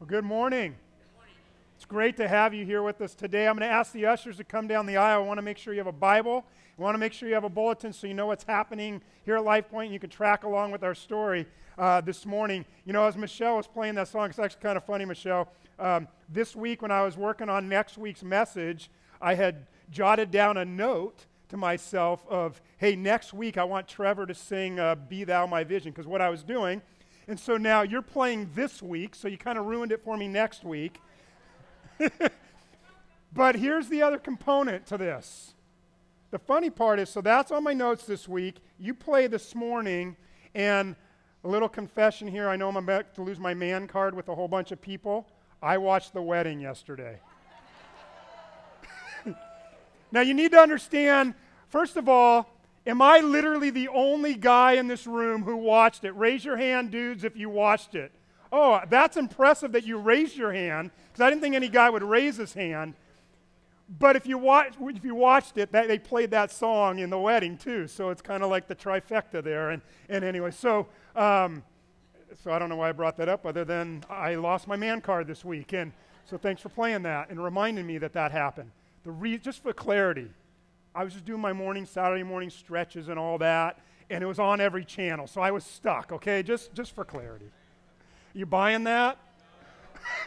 Well, good morning. It's great to have you here with us today. I'm going to ask the ushers to come down the aisle. I want to make sure you have a Bible. I want to make sure you have a bulletin so you know what's happening here at Life Point and you can track along with our story uh, this morning. You know, as Michelle was playing that song, it's actually kind of funny, Michelle. Um, this week, when I was working on next week's message, I had jotted down a note to myself of, hey, next week I want Trevor to sing uh, Be Thou My Vision, because what I was doing and so now you're playing this week, so you kind of ruined it for me next week. but here's the other component to this. The funny part is so that's on my notes this week. You play this morning, and a little confession here. I know I'm about to lose my man card with a whole bunch of people. I watched the wedding yesterday. now, you need to understand, first of all, Am I literally the only guy in this room who watched it? Raise your hand, dudes, if you watched it. Oh, that's impressive that you raised your hand, because I didn't think any guy would raise his hand. But if you, watch, if you watched it, they played that song in the wedding too. So it's kind of like the trifecta there. And, and anyway, so, um, so I don't know why I brought that up other than I lost my man card this week. And so thanks for playing that and reminding me that that happened. The re- just for clarity, I was just doing my morning, Saturday morning stretches and all that, and it was on every channel. So I was stuck, okay? Just, just for clarity. You buying that?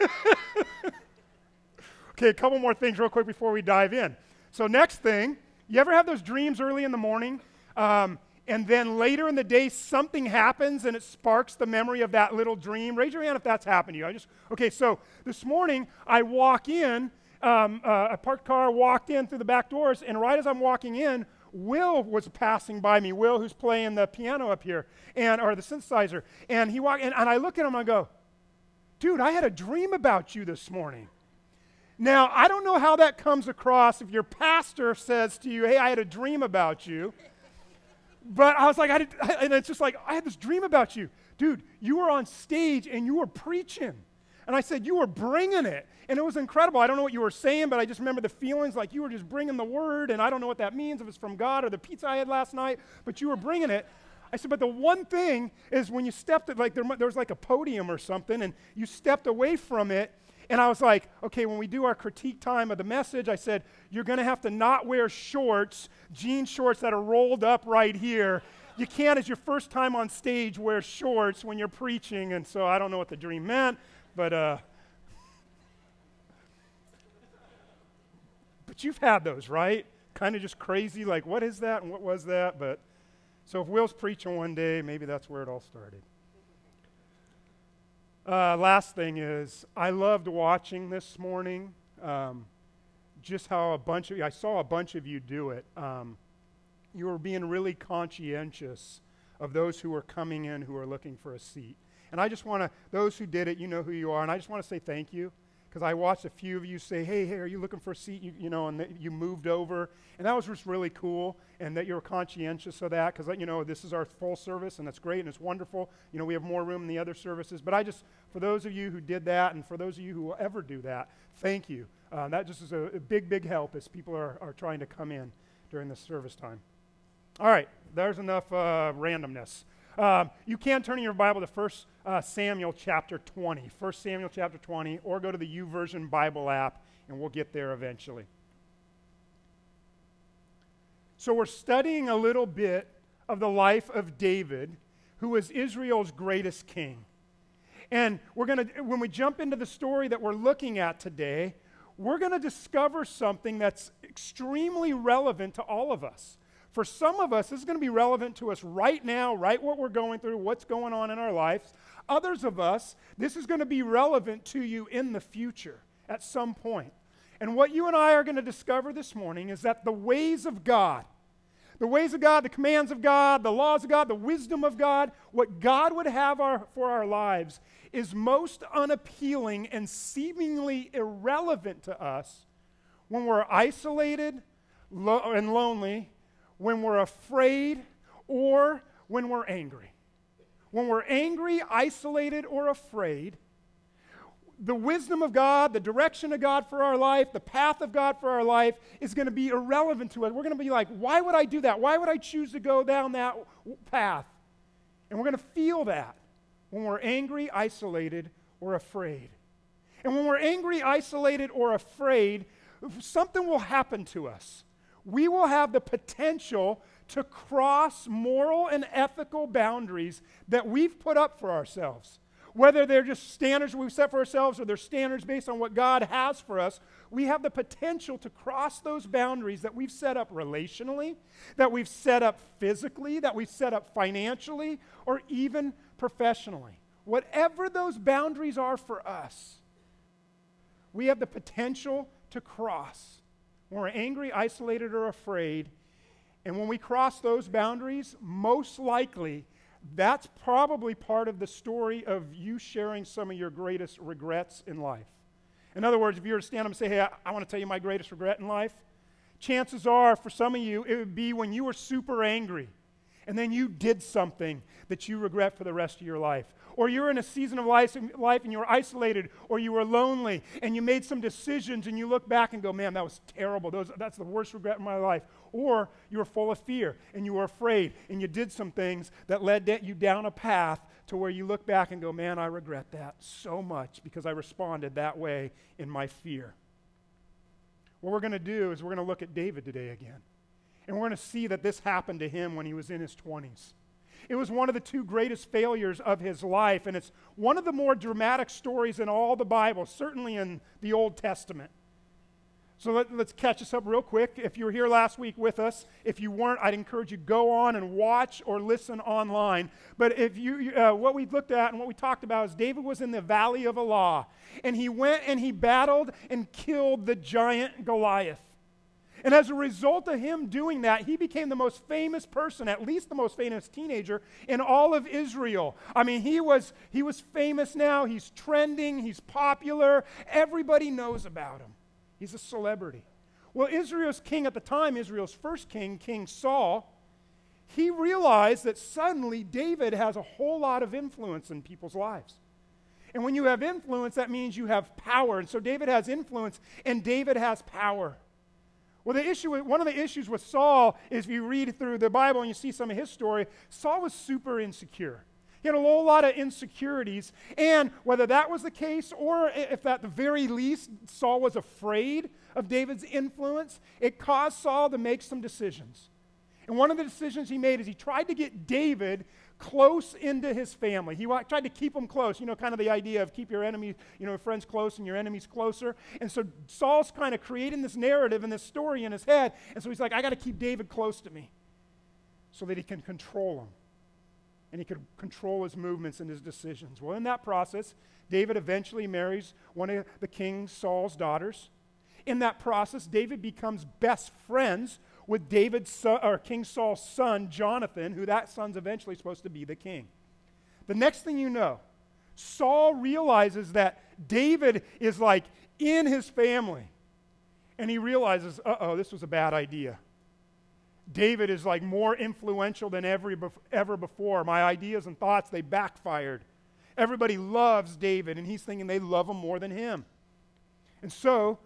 okay, a couple more things real quick before we dive in. So, next thing, you ever have those dreams early in the morning? Um, and then later in the day, something happens and it sparks the memory of that little dream. Raise your hand if that's happened to you. I just, okay, so this morning I walk in um, uh, a parked car, walked in through the back doors, and right as I'm walking in, Will was passing by me. Will, who's playing the piano up here, and or the synthesizer, and he walked, and, and I look at him and I go, "Dude, I had a dream about you this morning." Now I don't know how that comes across if your pastor says to you, "Hey, I had a dream about you," but I was like, I did, and it's just like I had this dream about you, dude. You were on stage and you were preaching. And I said, You were bringing it. And it was incredible. I don't know what you were saying, but I just remember the feelings like you were just bringing the word. And I don't know what that means, if it's from God or the pizza I had last night, but you were bringing it. I said, But the one thing is when you stepped, it, like there, there was like a podium or something, and you stepped away from it. And I was like, okay, when we do our critique time of the message, I said, you're going to have to not wear shorts, jean shorts that are rolled up right here. You can't, as your first time on stage, wear shorts when you're preaching. And so I don't know what the dream meant. But uh, but you've had those, right? Kind of just crazy, like what is that and what was that? But so if Will's preaching one day, maybe that's where it all started. Uh, last thing is, I loved watching this morning. Um, just how a bunch of I saw a bunch of you do it. Um, you were being really conscientious of those who were coming in who are looking for a seat. And I just want to, those who did it, you know who you are. And I just want to say thank you because I watched a few of you say, hey, hey, are you looking for a seat? You, you know, and you moved over. And that was just really cool and that you were conscientious of that because, you know, this is our full service and that's great and it's wonderful. You know, we have more room in the other services. But I just, for those of you who did that and for those of you who will ever do that, thank you. Uh, that just is a, a, big, big help as people are, are trying to come in during the service time. All right, there's enough uh, randomness. Um, you can turn in your Bible to 1 uh, Samuel chapter 20. 1 Samuel chapter 20, or go to the YouVersion Bible app, and we'll get there eventually. So, we're studying a little bit of the life of David, who was Israel's greatest king. And we're going to, when we jump into the story that we're looking at today, we're going to discover something that's extremely relevant to all of us. For some of us, this is going to be relevant to us right now, right what we're going through, what's going on in our lives. Others of us, this is going to be relevant to you in the future at some point. And what you and I are going to discover this morning is that the ways of God, the ways of God, the commands of God, the laws of God, the wisdom of God, what God would have our, for our lives is most unappealing and seemingly irrelevant to us when we're isolated lo- and lonely when we're afraid or when we're angry. When we're angry, isolated, or afraid, the wisdom of God, the direction of God for our life, the path of God for our life is going to be irrelevant to us. We're going to be like, why would I do that? Why would I choose to go down that path? And we're going to feel that when we're angry, isolated, or afraid. And when we're angry, isolated, or afraid, something will happen to us. We will have the potential to cross moral and ethical boundaries that we've put up for ourselves. Whether they're just standards we've set for ourselves or they're standards based on what God has for us, we have the potential to cross those boundaries that we've set up relationally, that we've set up physically, that we've set up financially, or even professionally. Whatever those boundaries are for us, we have the potential to cross when we're angry, isolated, or afraid. And when we cross those boundaries, most likely that's probably part of the story of you sharing some of your greatest regrets in life. In other words, if you were to stand up and say, Hey, I, I want to tell you my greatest regret in life, chances are for some of you, it would be when you were super angry and then you did something that you regret for the rest of your life or you're in a season of life, and you're isolated, or you were lonely, and you made some decisions and you look back and go, man, that was terrible. Those, that's the worst regret in my life. Or you were full of fear and you were afraid and you did some things that led you down a path to where you look back and go, man, I regret that so much because I responded that way in my fear. What we're going to do is we're going to look at David today again. And we're going to see that this happened to him when he was in his 20s. It was one of the two greatest failures of his life, and it's one of the more dramatic stories in all the Bible, certainly in the Old Testament. So let, us catch us up real quick. If you were here last week with us, if you weren't, I'd encourage you go on and watch or listen online. But if you, uh, what we looked at and what we talked about is David was in the valley of Elah, and he went and he battled and killed the giant Goliath. And as a result of him doing that, he became the most famous person, at least the most famous teenager in all of Israel. I mean, he was, he was famous now. He's trending. He's popular. Everybody knows about him. He's a celebrity. Well, Israel's king at the time, Israel's first king, King Saul, he realized that suddenly David has a whole lot of influence in people's lives. And when you have influence, that means you have power. And so David has influence and David has power. Well, the issue, one of the issues with Saul is if you read through the Bible and you see some of his story, Saul was super insecure. He had a whole lot of insecurities. And whether that was the case or if at the very least Saul was afraid of David's influence, it caused Saul to make some decisions. And one of the decisions he made is he tried to get David close into his family. He tried to keep them close. You know, kind of the idea of keep your enemies, you know, friends close and your enemies closer. And so Saul's kind of creating this narrative and this story in his head. And so he's like, I got to keep David close to me so that he can control him. And he could control his movements and his decisions. Well, in that process, David eventually marries one of the king Saul's daughters. In that process, David becomes best friends with David's son, or King Saul's son, Jonathan, who that son's eventually supposed to be the king. The next thing you know, Saul realizes that David is like in his family. And he realizes, uh oh, this was a bad idea. David is like more influential than ever, ever before. My ideas and thoughts, they backfired. Everybody loves David, and he's thinking they love him more than him. And so,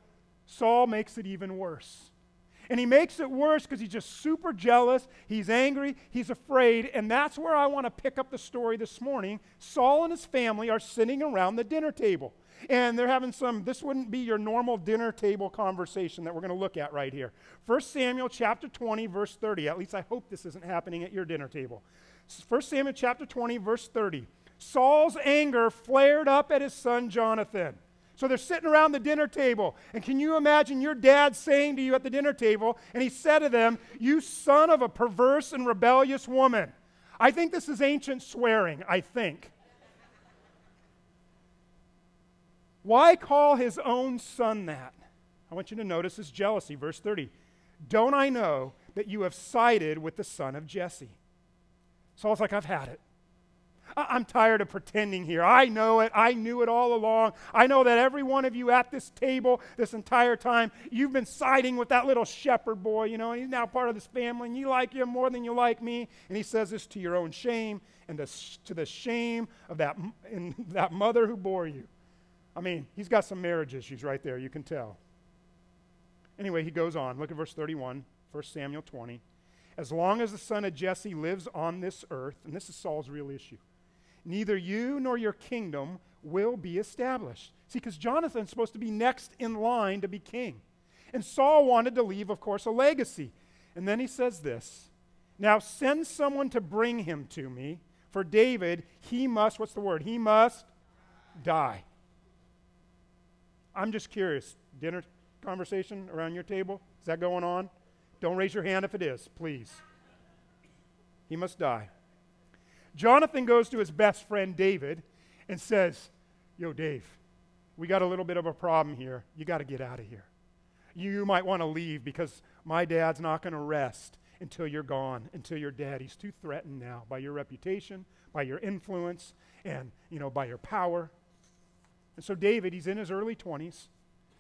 Saul makes it even worse. And he makes it worse because he's just super jealous. He's angry. He's afraid. And that's where I want to pick up the story this morning. Saul and his family are sitting around the dinner table. And they're having some, this wouldn't be your normal dinner table conversation that we're going to look at right here. 1 Samuel chapter 20, verse 30. At least I hope this isn't happening at your dinner table. 1 Samuel chapter 20, verse 30. Saul's anger flared up at his son Jonathan. So they're sitting around the dinner table. And can you imagine your dad saying to you at the dinner table, and he said to them, You son of a perverse and rebellious woman. I think this is ancient swearing, I think. Why call his own son that? I want you to notice his jealousy. Verse 30. Don't I know that you have sided with the son of Jesse? Saul's like, I've had it. I'm tired of pretending here. I know it. I knew it all along. I know that every one of you at this table this entire time, you've been siding with that little shepherd boy, you know, and he's now part of this family, and you like him more than you like me. And he says this to your own shame and to, the shame of that, that mother who bore you. I mean, he's got some marriage issues right there, you can tell. Anyway, he goes on. Look at verse 31, 1 Samuel 20. As long as the son of Jesse lives on this earth, and this is Saul's real issue neither you nor your kingdom will be established. See, because Jonathan's supposed to be next in line to be king. And Saul wanted to leave, of course, a legacy. And then he says this Now send someone to bring him to me. For David, he must, what's the word? He must die. I'm just curious. Dinner conversation around your table? Is that going on? Don't raise your hand if it is, please. He must die. Jonathan goes to his best friend David and says, Yo, Dave, we got a little bit of a problem here. You got to get out of here. You might want to leave because my dad's not going to rest until you're gone, until you're dead. He's too threatened now by your reputation, by your influence, and, you know, by your power. And so David, he's in his early 20s.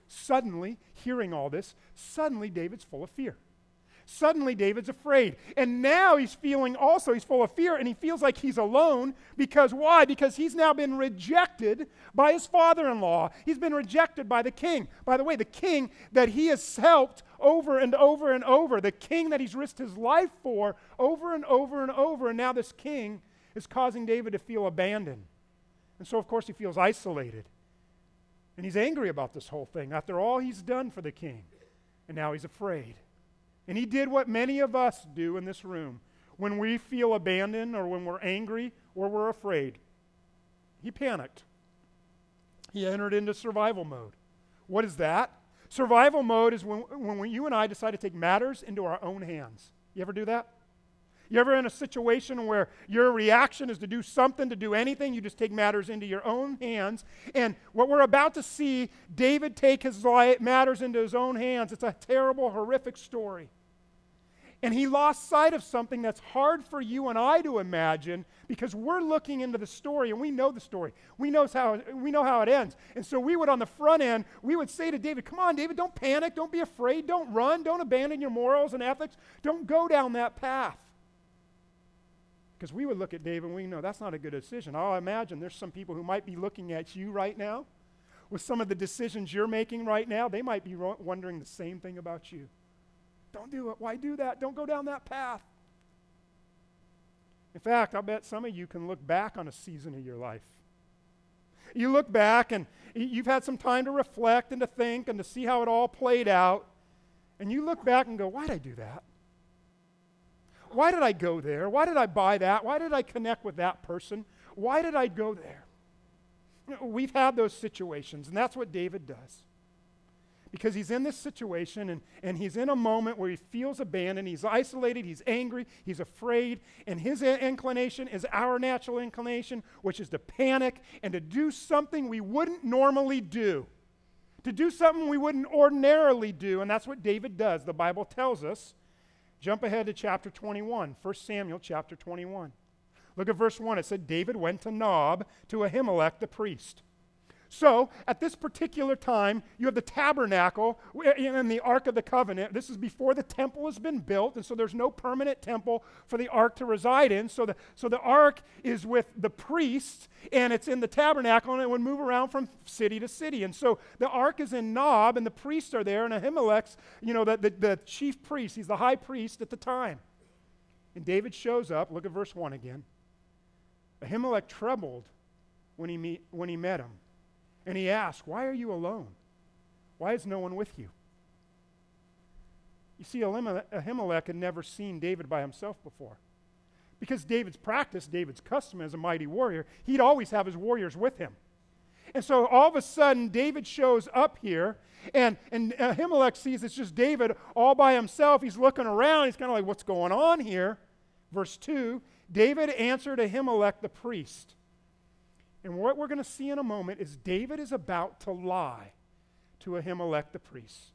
Suddenly, hearing all this, suddenly David's full of fear. Suddenly, David's afraid. And now he's feeling also, he's full of fear, and he feels like he's alone because why? Because he's now been rejected by his father in law. He's been rejected by the king. By the way, the king that he has helped over and over and over, the king that he's risked his life for over and over and over. And now this king is causing David to feel abandoned. And so, of course, he feels isolated. And he's angry about this whole thing after all he's done for the king. And now he's afraid. And he did what many of us do in this room when we feel abandoned or when we're angry or we're afraid. He panicked. He entered into survival mode. What is that? Survival mode is when, when you and I decide to take matters into our own hands. You ever do that? You ever in a situation where your reaction is to do something, to do anything, you just take matters into your own hands. And what we're about to see, David take his matters into his own hands. It's a terrible, horrific story. And he lost sight of something that's hard for you and I to imagine because we're looking into the story and we know the story. We know how, we know how it ends. And so we would, on the front end, we would say to David, Come on, David, don't panic. Don't be afraid. Don't run. Don't abandon your morals and ethics. Don't go down that path. Because we would look at David and we know that's not a good decision. I'll imagine there's some people who might be looking at you right now with some of the decisions you're making right now. They might be ro- wondering the same thing about you. Don't do it. Why do that? Don't go down that path. In fact, I'll bet some of you can look back on a season of your life. You look back and you've had some time to reflect and to think and to see how it all played out. And you look back and go, why did I do that? Why did I go there? Why did I buy that? Why did I connect with that person? Why did I go there? We've had those situations, and that's what David does. Because he's in this situation and, and he's in a moment where he feels abandoned, he's isolated, he's angry, he's afraid, and his inclination is our natural inclination, which is to panic and to do something we wouldn't normally do. To do something we wouldn't ordinarily do, and that's what David does. The Bible tells us Jump ahead to chapter 21, 1 Samuel chapter 21. Look at verse 1. It said, David went to Nob to Ahimelech the priest. So, at this particular time, you have the tabernacle and the Ark of the Covenant. This is before the temple has been built, and so there's no permanent temple for the Ark to reside in. So the, so the Ark is with the priests, and it's in the tabernacle, and it would move around from city to city. And so the Ark is in Nob, and the priests are there, and Ahimelech's, you know, the, the, the chief priest, he's the high priest at the time. And David shows up. Look at verse 1 again. Ahimelech trembled when he, meet, when he met him. And he asked, Why are you alone? Why is no one with you? You see, Ahimelech had never seen David by himself before. Because David's practice, David's custom as a mighty warrior, he'd always have his warriors with him. And so all of a sudden, David shows up here, and, and Ahimelech sees it's just David all by himself. He's looking around. He's kind of like, What's going on here? Verse 2 David answered Ahimelech the priest. And what we're going to see in a moment is David is about to lie to Ahimelech the priest.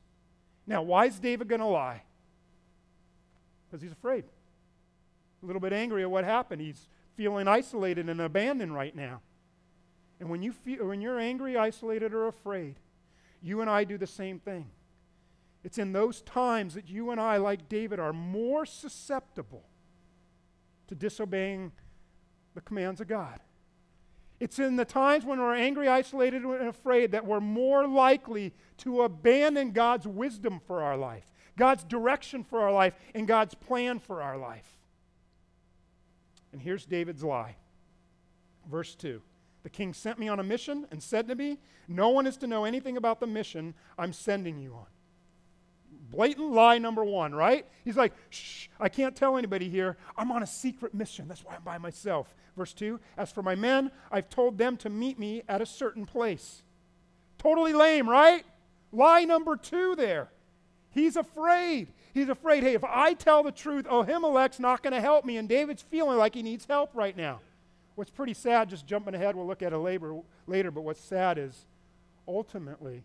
Now, why is David going to lie? Because he's afraid. A little bit angry at what happened. He's feeling isolated and abandoned right now. And when, you feel, when you're angry, isolated, or afraid, you and I do the same thing. It's in those times that you and I, like David, are more susceptible to disobeying the commands of God. It's in the times when we're angry, isolated, and afraid that we're more likely to abandon God's wisdom for our life, God's direction for our life, and God's plan for our life. And here's David's lie. Verse 2 The king sent me on a mission and said to me, No one is to know anything about the mission I'm sending you on. Blatant lie number one, right? He's like, Shh, I can't tell anybody here. I'm on a secret mission. That's why I'm by myself. Verse 2 As for my men, I've told them to meet me at a certain place. Totally lame, right? Lie number two there. He's afraid. He's afraid, hey, if I tell the truth, Ahimelech's not going to help me. And David's feeling like he needs help right now. What's pretty sad, just jumping ahead, we'll look at it later, later but what's sad is ultimately,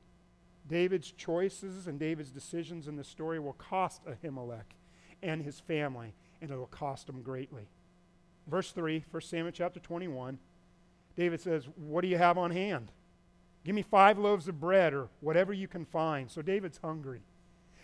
David's choices and David's decisions in the story will cost Ahimelech and his family, and it will cost him greatly. Verse 3, 1 Samuel chapter 21, David says, What do you have on hand? Give me five loaves of bread or whatever you can find. So David's hungry.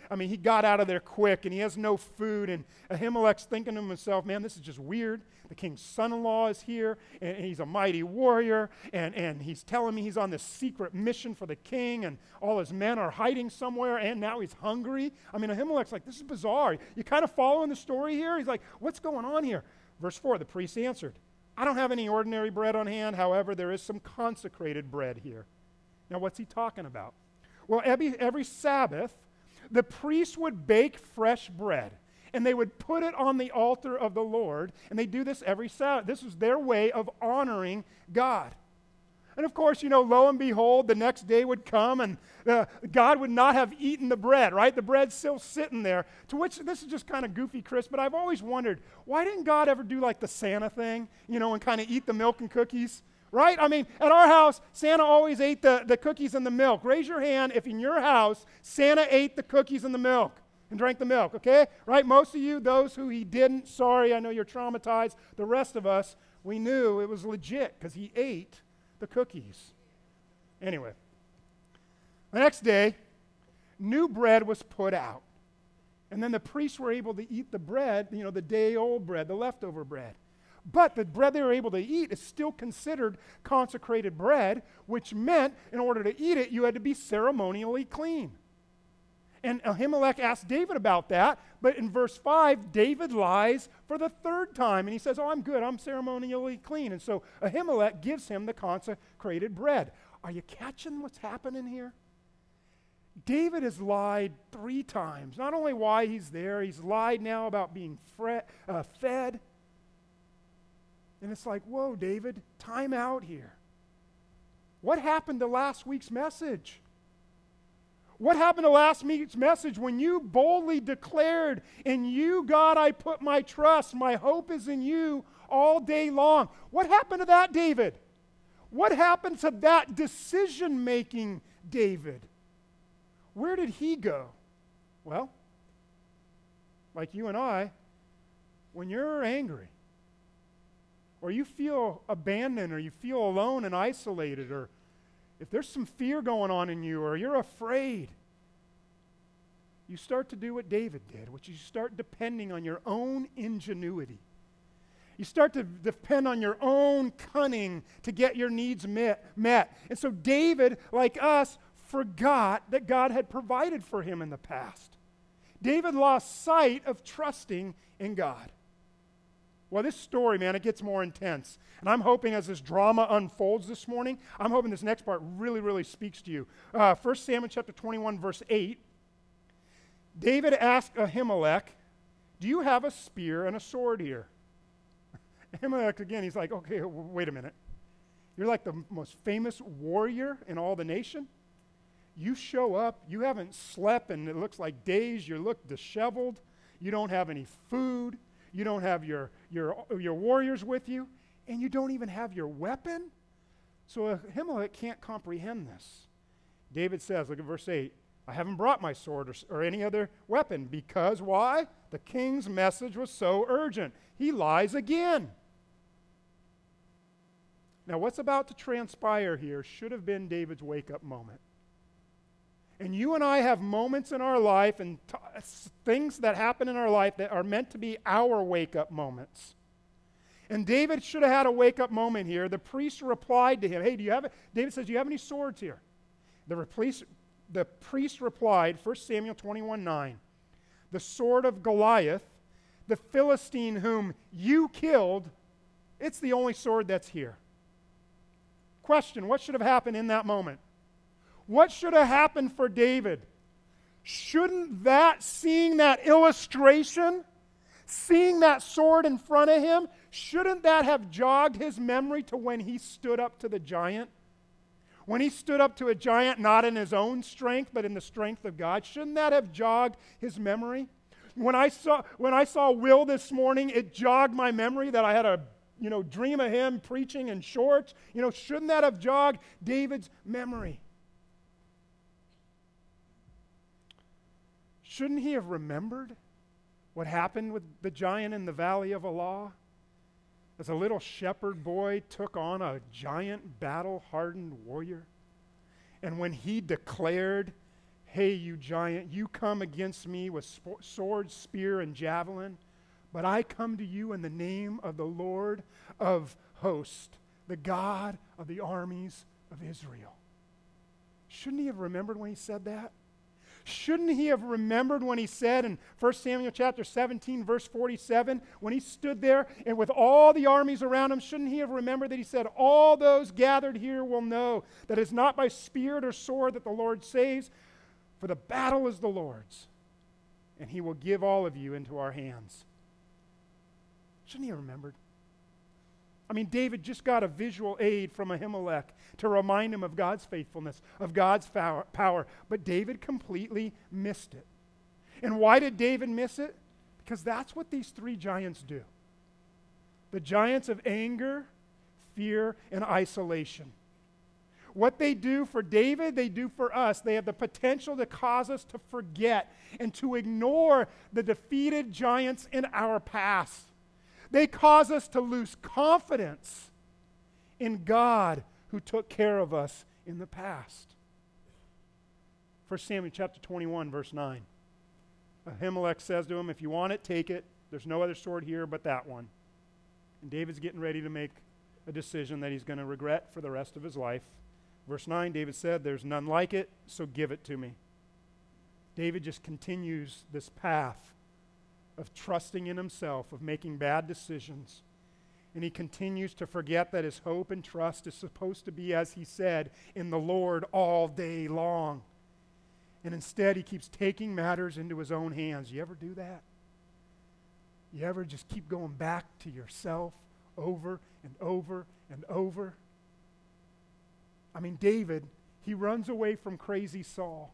I mean, he got out of there quick and he has no food. And Ahimelech's thinking to himself, man, this is just weird. The king's son in law is here and, he's a mighty warrior. And, and he's telling me he's on this secret mission for the king and all his men are hiding somewhere and now he's hungry. I mean, Ahimelech's like, this is bizarre. You kind of following the story here? He's like, what's going on here? Verse 4 the priest answered, I don't have any ordinary bread on hand. However, there is some consecrated bread here. Now, what's he talking about? Well, every, every Sabbath, the priests would bake fresh bread and they would put it on the altar of the Lord, and they do this every Sabbath. This was their way of honoring God. And of course, you know, lo and behold, the next day would come and uh, God would not have eaten the bread, right? The bread's still sitting there. To which, this is just kind of goofy, Chris, but I've always wondered why didn't God ever do like the Santa thing, you know, and kind of eat the milk and cookies? Right? I mean, at our house, Santa always ate the, the cookies and the milk. Raise your hand if in your house, Santa ate the cookies and the milk and drank the milk, okay? Right? Most of you, those who he didn't, sorry, I know you're traumatized. The rest of us, we knew it was legit because he ate the cookies. Anyway, the next day, new bread was put out. And then the priests were able to eat the bread, you know, the day old bread, the leftover bread. But the bread they were able to eat is still considered consecrated bread, which meant in order to eat it, you had to be ceremonially clean. And Ahimelech asked David about that, but in verse 5, David lies for the third time, and he says, Oh, I'm good, I'm ceremonially clean. And so Ahimelech gives him the consecrated bread. Are you catching what's happening here? David has lied three times. Not only why he's there, he's lied now about being uh, fed. And it's like, whoa, David, time out here. What happened to last week's message? What happened to last week's message when you boldly declared, In you, God, I put my trust, my hope is in you all day long? What happened to that, David? What happened to that decision making, David? Where did he go? Well, like you and I, when you're angry, or you feel abandoned or you feel alone and isolated or if there's some fear going on in you or you're afraid, you start to do what David did, which is you start depending on your own ingenuity. You start to depend on your own cunning to get your needs met. met. And so David, like us, forgot that God had provided for him in the past. David lost sight of trusting in God. Well, this story, man, it gets more intense. And I'm hoping as this drama unfolds this morning, I'm hoping this next part really, really speaks to you. Uh, 1 Samuel chapter 21, verse 8. David asked Ahimelech, Do you have a spear and a sword here? Ahimelech, again, he's like, Okay, wait a minute. You're like the most famous warrior in all the nation. You show up, you haven't slept, and it looks like days. You look disheveled. You don't have any food you don't have your, your, your warriors with you, and you don't even have your weapon. So Ahimelech can't comprehend this. David says, look at verse 8, I haven't brought my sword or, or any other weapon because why? The king's message was so urgent. He lies again. Now, what's about to transpire here should have been David's wake up moment. And you and I have moments in our life and t- things that happen in our life that are meant to be our wake up moments. And David should have had a wake up moment here. The priest replied to him, Hey, do you have it? David says, Do you have any swords here? The, the priest replied, 1 Samuel 21 9, The sword of Goliath, the Philistine whom you killed, it's the only sword that's here. question what should have happened in that moment? What should have happened for David? Shouldn't that, seeing that illustration, seeing that sword in front of him, shouldn't that have jogged his memory to when he stood up to the giant? When he stood up to a giant, not in his own strength, but in the strength of God, shouldn't that have jogged his memory? When I saw, when I saw Will this morning, it jogged my memory that I had a you know, dream of him preaching in shorts. You know, shouldn't that have jogged David's memory? Shouldn't he have remembered what happened with the giant in the valley of Elah? As a little shepherd boy took on a giant battle hardened warrior. And when he declared, Hey, you giant, you come against me with sp- sword, spear, and javelin, but I come to you in the name of the Lord of hosts, the God of the armies of Israel. Shouldn't he have remembered when he said that? Shouldn't he have remembered when he said in 1 Samuel chapter 17, verse 47, when he stood there and with all the armies around him, shouldn't he have remembered that he said, All those gathered here will know that it's not by spirit or sword that the Lord saves, for the battle is the Lord's, and he will give all of you into our hands. Shouldn't he have remembered? I mean, David just got a visual aid from Ahimelech to remind him of God's faithfulness, of God's power. But David completely missed it. And why did David miss it? Because that's what these three giants do the giants of anger, fear, and isolation. What they do for David, they do for us. They have the potential to cause us to forget and to ignore the defeated giants in our past. They cause us to lose confidence in God who took care of us in the past. 1 Samuel chapter 21, verse 9. Ahimelech says to him, If you want it, take it. There's no other sword here but that one. And David's getting ready to make a decision that he's going to regret for the rest of his life. Verse 9, David said, There's none like it, so give it to me. David just continues this path of trusting in himself, of making bad decisions. And he continues to forget that his hope and trust is supposed to be, as he said, in the Lord all day long. And instead, he keeps taking matters into his own hands. You ever do that? You ever just keep going back to yourself over and over and over? I mean, David, he runs away from crazy Saul.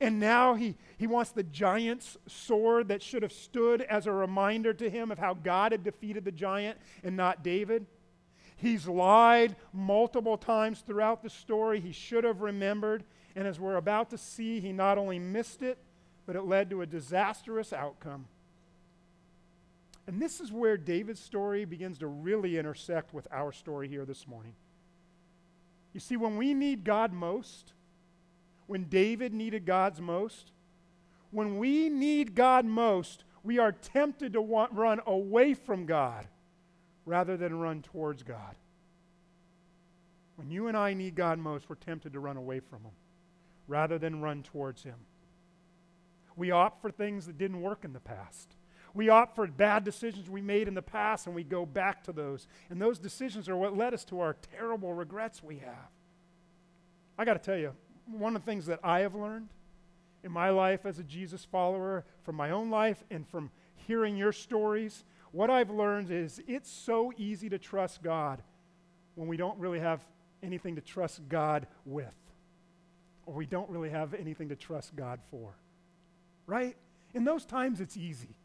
And now he, he wants the giant's sword that should have stood as a reminder to him of how God had defeated the giant and not David. He's lied multiple times throughout the story. He should have remembered. And as we're about to see, he not only missed it, but it led to a disastrous outcome. And this is where David's story begins to really intersect with our story here this morning. You see, when we need God most, when David needed God's most, when we need God most, we are tempted to want, run away from God rather than run towards God. When you and I need God most, we're tempted to run away from Him rather than run towards Him. We opt for things that didn't work in the past. We opt for bad decisions we made in the past and we go back to those. And those decisions are what led us to our terrible regrets we have. I got to tell you, one of the things that I have learned in my life as a Jesus follower, from my own life and from hearing your stories, what I've learned is it's so easy to trust God when we don't really have anything to trust God with, or we don't really have anything to trust God for. Right? In those times, it's easy.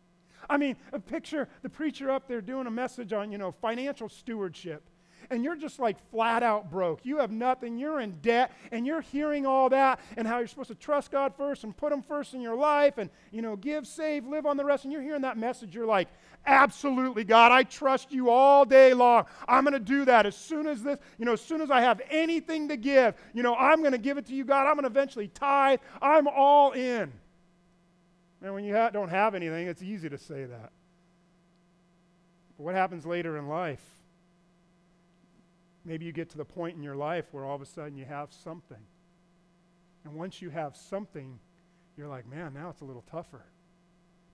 I mean, a picture the preacher up there doing a message on, you know, financial stewardship and you're just like flat out broke. You have nothing, you're in debt, and you're hearing all that and how you're supposed to trust God first and put Him first in your life and, you know, give, save, live on the rest. And you're hearing that message, you're like, absolutely, God, I trust you all day long. I'm going to do that as soon as this, you know, as soon as I have anything to give, you know, I'm going to give it to you, God. I'm going to eventually tithe. I'm all in. And when you ha- don't have anything, it's easy to say that. But what happens later in life? Maybe you get to the point in your life where all of a sudden you have something. And once you have something, you're like, man, now it's a little tougher.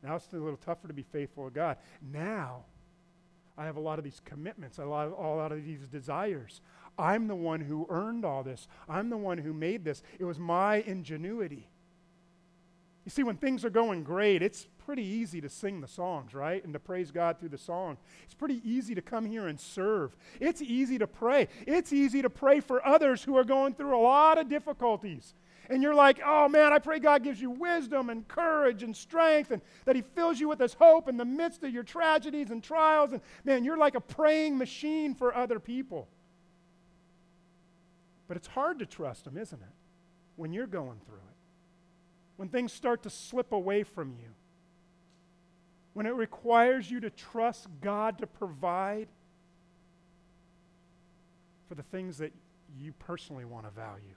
Now it's a little tougher to be faithful to God. Now I have a lot of these commitments, a lot of, a lot of these desires. I'm the one who earned all this. I'm the one who made this. It was my ingenuity. You see, when things are going great, it's pretty easy to sing the songs, right? And to praise God through the song. It's pretty easy to come here and serve. It's easy to pray. It's easy to pray for others who are going through a lot of difficulties. And you're like, oh man, I pray God gives you wisdom and courage and strength and that He fills you with His hope in the midst of your tragedies and trials. And man, you're like a praying machine for other people. But it's hard to trust Him, isn't it? When you're going through it, when things start to slip away from you, when it requires you to trust God to provide for the things that you personally want to value.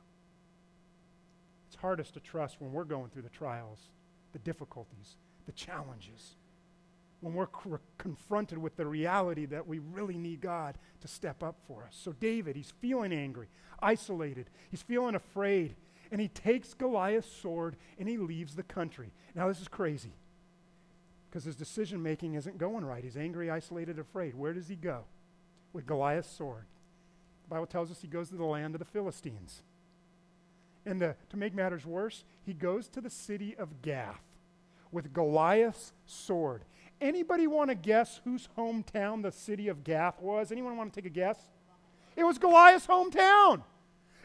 It's hardest to trust when we're going through the trials, the difficulties, the challenges, when we're confronted with the reality that we really need God to step up for us. So, David, he's feeling angry, isolated, he's feeling afraid, and he takes Goliath's sword and he leaves the country. Now, this is crazy because his decision making isn't going right. He's angry, isolated, afraid. Where does he go? With Goliath's sword. The Bible tells us he goes to the land of the Philistines. And to, to make matters worse, he goes to the city of Gath with Goliath's sword. Anybody want to guess whose hometown the city of Gath was? Anyone want to take a guess? It was Goliath's hometown.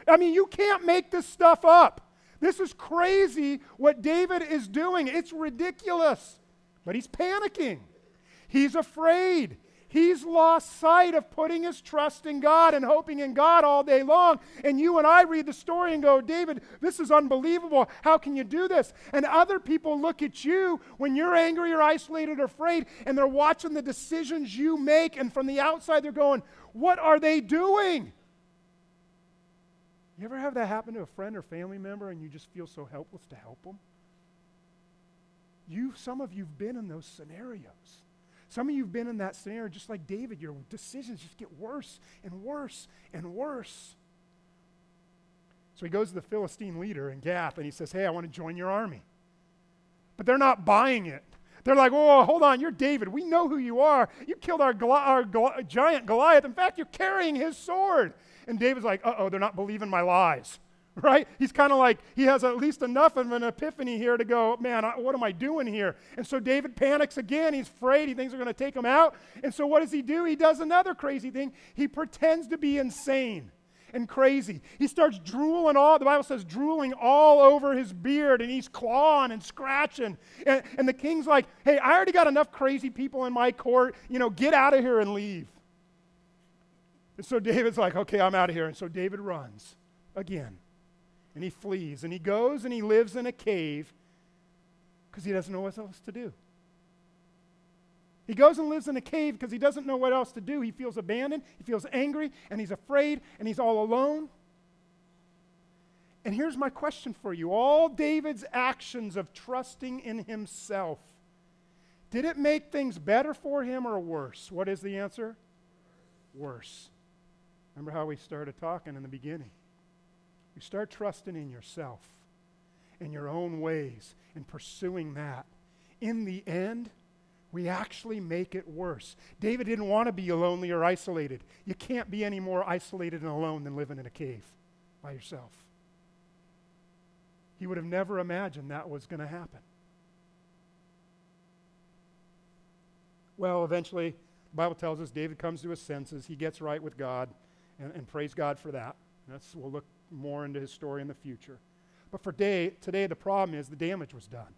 I mean, you can't make this stuff up. This is crazy what David is doing. It's ridiculous. But he's panicking. He's afraid. He's lost sight of putting his trust in God and hoping in God all day long. And you and I read the story and go, David, this is unbelievable. How can you do this? And other people look at you when you're angry or isolated or afraid, and they're watching the decisions you make. And from the outside, they're going, What are they doing? You ever have that happen to a friend or family member and you just feel so helpless to help them? You, some of you've been in those scenarios. Some of you've been in that scenario just like David. Your decisions just get worse and worse and worse. So he goes to the Philistine leader in Gath and he says, Hey, I want to join your army. But they're not buying it. They're like, Oh, hold on, you're David. We know who you are. You killed our, our giant Goliath. In fact, you're carrying his sword. And David's like, Uh oh, they're not believing my lies. right? He's kind of like, he has at least enough of an epiphany here to go, man, I, what am I doing here? And so David panics again. He's afraid. He thinks they're going to take him out. And so what does he do? He does another crazy thing. He pretends to be insane and crazy. He starts drooling all, the Bible says, drooling all over his beard, and he's clawing and scratching. And, and the king's like, hey, I already got enough crazy people in my court. You know, get out of here and leave. And so David's like, okay, I'm out of here. And so David runs again and he flees and he goes and he lives in a cave because he doesn't know what else to do. He goes and lives in a cave because he doesn't know what else to do. He feels abandoned, he feels angry, and he's afraid, and he's all alone. And here's my question for you all David's actions of trusting in himself, did it make things better for him or worse? What is the answer? Worse. Remember how we started talking in the beginning? You start trusting in yourself, in your own ways, and pursuing that. In the end, we actually make it worse. David didn't want to be lonely or isolated. You can't be any more isolated and alone than living in a cave by yourself. He would have never imagined that was going to happen. Well, eventually, the Bible tells us David comes to his senses. He gets right with God, and, and praise God for that. That's, we'll look more into his story in the future. But for day, today, the problem is the damage was done.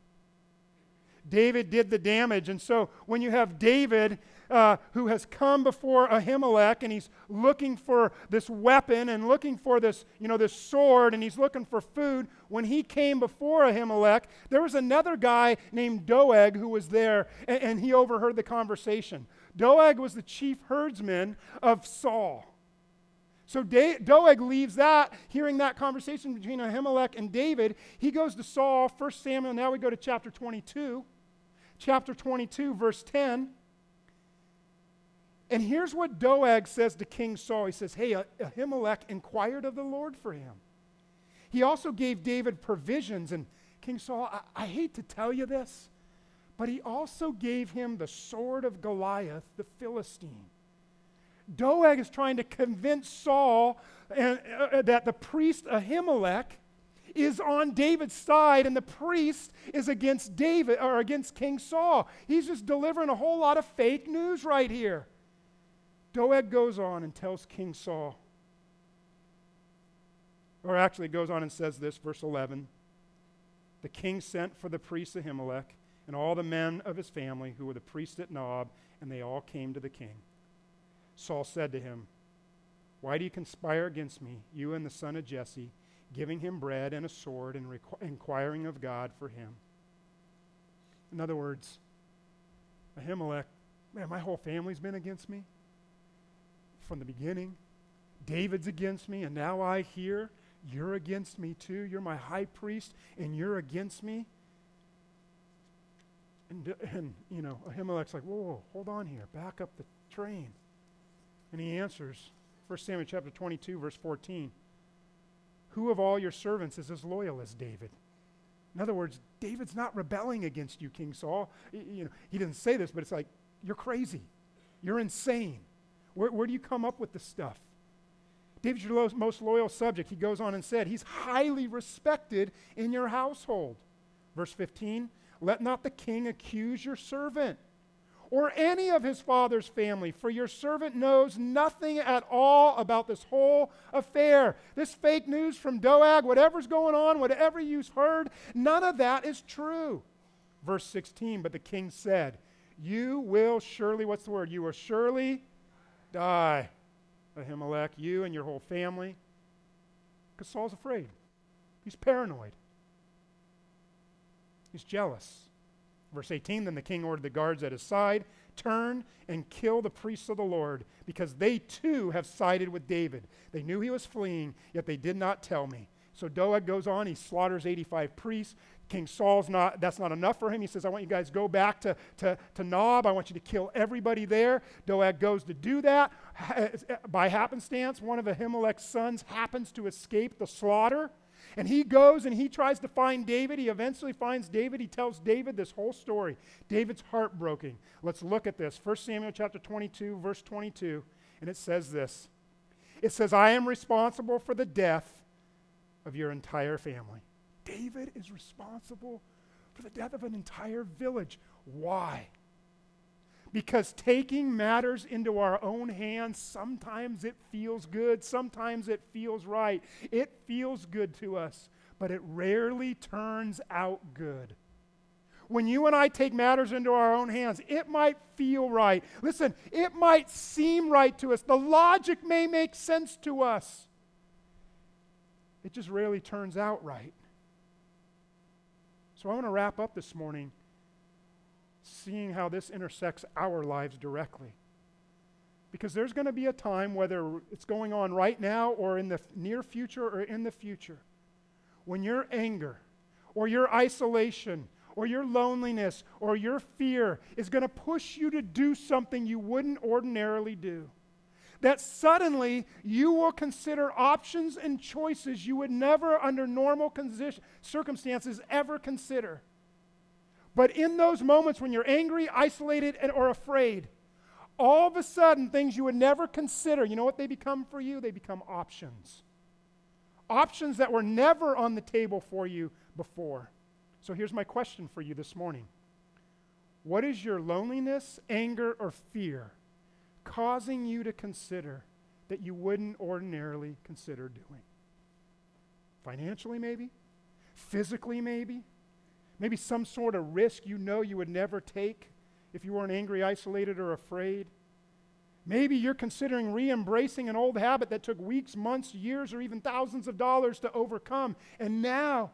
David did the damage. And so when you have David uh, who has come before Ahimelech and he's looking for this weapon and looking for this, you know, this sword and he's looking for food, when he came before Ahimelech, there was another guy named Doeg who was there and, and he overheard the conversation. Doeg was the chief herdsman of Saul. So Doeg leaves that, hearing that conversation between Ahimelech and David. He goes to Saul, 1 Samuel. Now we go to chapter 22. Chapter 22, verse 10. And here's what Doeg says to King Saul. He says, Hey, Ahimelech inquired of the Lord for him. He also gave David provisions. And King Saul, I, I hate to tell you this, but he also gave him the sword of Goliath, the Philistine. Doeg is trying to convince Saul and, uh, uh, that the priest Ahimelech is on David's side and the priest is against David or against King Saul. He's just delivering a whole lot of fake news right here. Doeg goes on and tells King Saul, or actually goes on and says this, verse 11 The king sent for the priest Ahimelech and all the men of his family who were the priests at Nob, and they all came to the king. Saul said to him, Why do you conspire against me, you and the son of Jesse, giving him bread and a sword and requ- inquiring of God for him? In other words, Ahimelech, man, my whole family's been against me from the beginning. David's against me, and now I hear you're against me too. You're my high priest, and you're against me. And, and you know, Ahimelech's like, whoa, whoa, hold on here. Back up the train. And he answers, 1 Samuel chapter 22, verse 14. Who of all your servants is as loyal as David? In other words, David's not rebelling against you, King Saul. You know, he didn't say this, but it's like, you're crazy. You're insane. Where, where do you come up with this stuff? David's your most loyal subject. He goes on and said, He's highly respected in your household. Verse 15, let not the king accuse your servant or any of his father's family, for your servant knows nothing at all about this whole affair. This fake news from Doeg, whatever's going on, whatever you've heard, none of that is true. Verse 16, but the king said, You will surely, what's the word? You will surely die, Ahimelech, you and your whole family. Because Saul's afraid. He's paranoid. He's jealous. Verse 18 Then the king ordered the guards at his side, turn and kill the priests of the Lord, because they too have sided with David. They knew he was fleeing, yet they did not tell me. So Doeg goes on, he slaughters 85 priests. King Saul's not, that's not enough for him. He says, I want you guys to go back to, to, to Nob. I want you to kill everybody there. Doeg goes to do that. Eh, by happenstance, one of Ahimelech's sons happens to escape the slaughter. And he goes and he tries to find David. He eventually finds David. He tells David this whole story. David's heartbroken. Let's look at this. 1 Samuel chapter 22, verse 22. And it says this It says, I am responsible for the death of your entire family. David is responsible for the death of an entire village. Why? Because taking matters into our own hands, sometimes it feels good, sometimes it feels right. It feels good to us, but it rarely turns out good. When you and I take matters into our own hands, it might feel right. Listen, it might seem right to us. The logic may make sense to us. It just rarely turns out right. So I want to wrap up this morning seeing how this intersects our lives directly. Because there's going to be a time, whether it's going on right now or in the near future or in the future, when your anger or your isolation or your loneliness or your fear is going to push you to do something you wouldn't ordinarily do. That suddenly you will consider options and choices you would never, under normal circumstances, ever consider. But in those moments when you're angry, isolated, and, or afraid, all of a sudden, things you would never consider, you know what they become for you? They become options. Options that were never on the table for you before. So here's my question for you this morning What is your loneliness, anger, or fear causing you to consider that you wouldn't ordinarily consider doing? Financially, maybe? Physically, maybe? Maybe some sort of risk you know you would never take if you weren't angry, isolated, or afraid. Maybe you're considering re embracing an old habit that took weeks, months, years, or even thousands of dollars to overcome, and now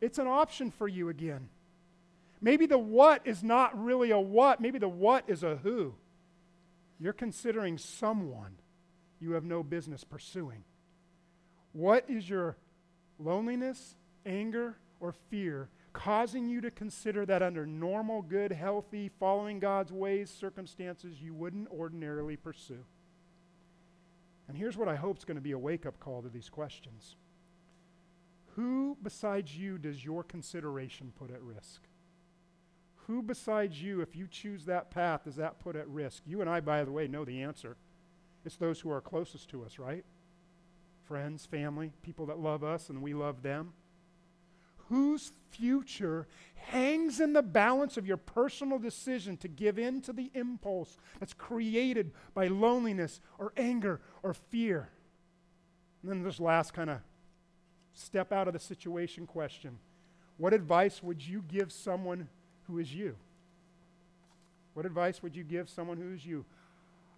it's an option for you again. Maybe the what is not really a what, maybe the what is a who. You're considering someone you have no business pursuing. What is your loneliness, anger, or fear causing you to consider that under normal, good, healthy, following God's ways, circumstances you wouldn't ordinarily pursue. And here's what I hope is going to be a wake up call to these questions Who besides you does your consideration put at risk? Who besides you, if you choose that path, does that put at risk? You and I, by the way, know the answer. It's those who are closest to us, right? Friends, family, people that love us and we love them. Whose future hangs in the balance of your personal decision to give in to the impulse that's created by loneliness or anger or fear? And then this last kind of step out of the situation question What advice would you give someone who is you? What advice would you give someone who is you?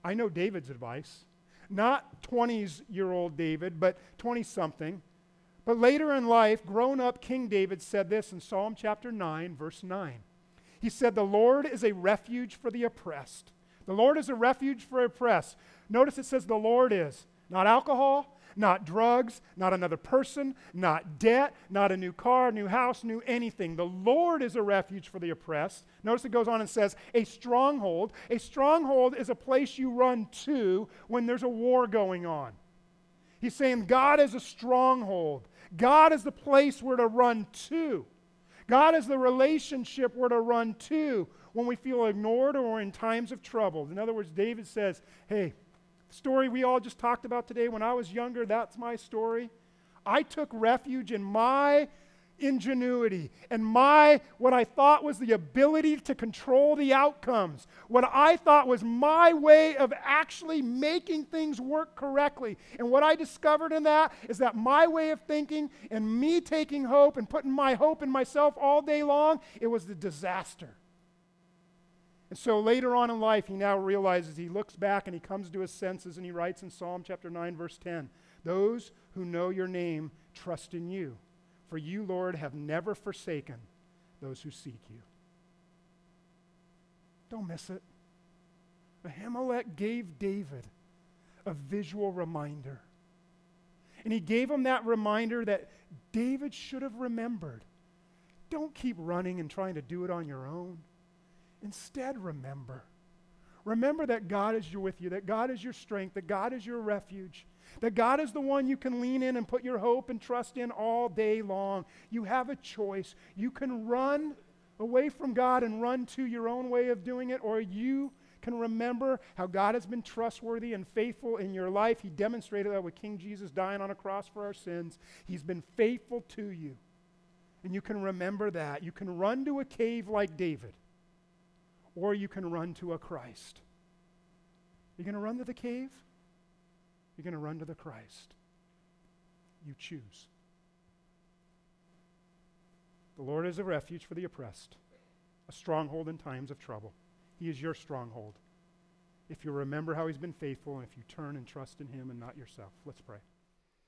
I know David's advice. Not 20s year old David, but 20 something. But later in life, grown up King David said this in Psalm chapter 9, verse 9. He said, The Lord is a refuge for the oppressed. The Lord is a refuge for oppressed. Notice it says the Lord is. Not alcohol, not drugs, not another person, not debt, not a new car, new house, new anything. The Lord is a refuge for the oppressed. Notice it goes on and says, a stronghold. A stronghold is a place you run to when there's a war going on. He's saying God is a stronghold. God is the place we're to run to. God is the relationship we're to run to when we feel ignored or in times of trouble. In other words, David says, Hey, story we all just talked about today, when I was younger, that's my story. I took refuge in my ingenuity and my what I thought was the ability to control the outcomes. What I thought was my way of actually making things work correctly. And what I discovered in that is that my way of thinking and me taking hope and putting my hope in myself all day long, it was the disaster. And so later on in life, he now realizes, he looks back and he comes to his senses and he writes in Psalm chapter 9, verse 10 Those who know your name trust in you. For you, Lord, have never forsaken those who seek you. Don't miss it. Ahimelech gave David a visual reminder. And he gave him that reminder that David should have remembered. Don't keep running and trying to do it on your own. Instead, remember. Remember that God is with you, that God is your strength, that God is your refuge, that God is the one you can lean in and put your hope and trust in all day long. You have a choice. You can run away from God and run to your own way of doing it, or you can remember how God has been trustworthy and faithful in your life. He demonstrated that with King Jesus dying on a cross for our sins. He's been faithful to you. And you can remember that. You can run to a cave like David or you can run to a Christ. You're going to run to the cave? You're going to run to the Christ. You choose. The Lord is a refuge for the oppressed, a stronghold in times of trouble. He is your stronghold. If you remember how He's been faithful and if you turn and trust in Him and not yourself. Let's pray.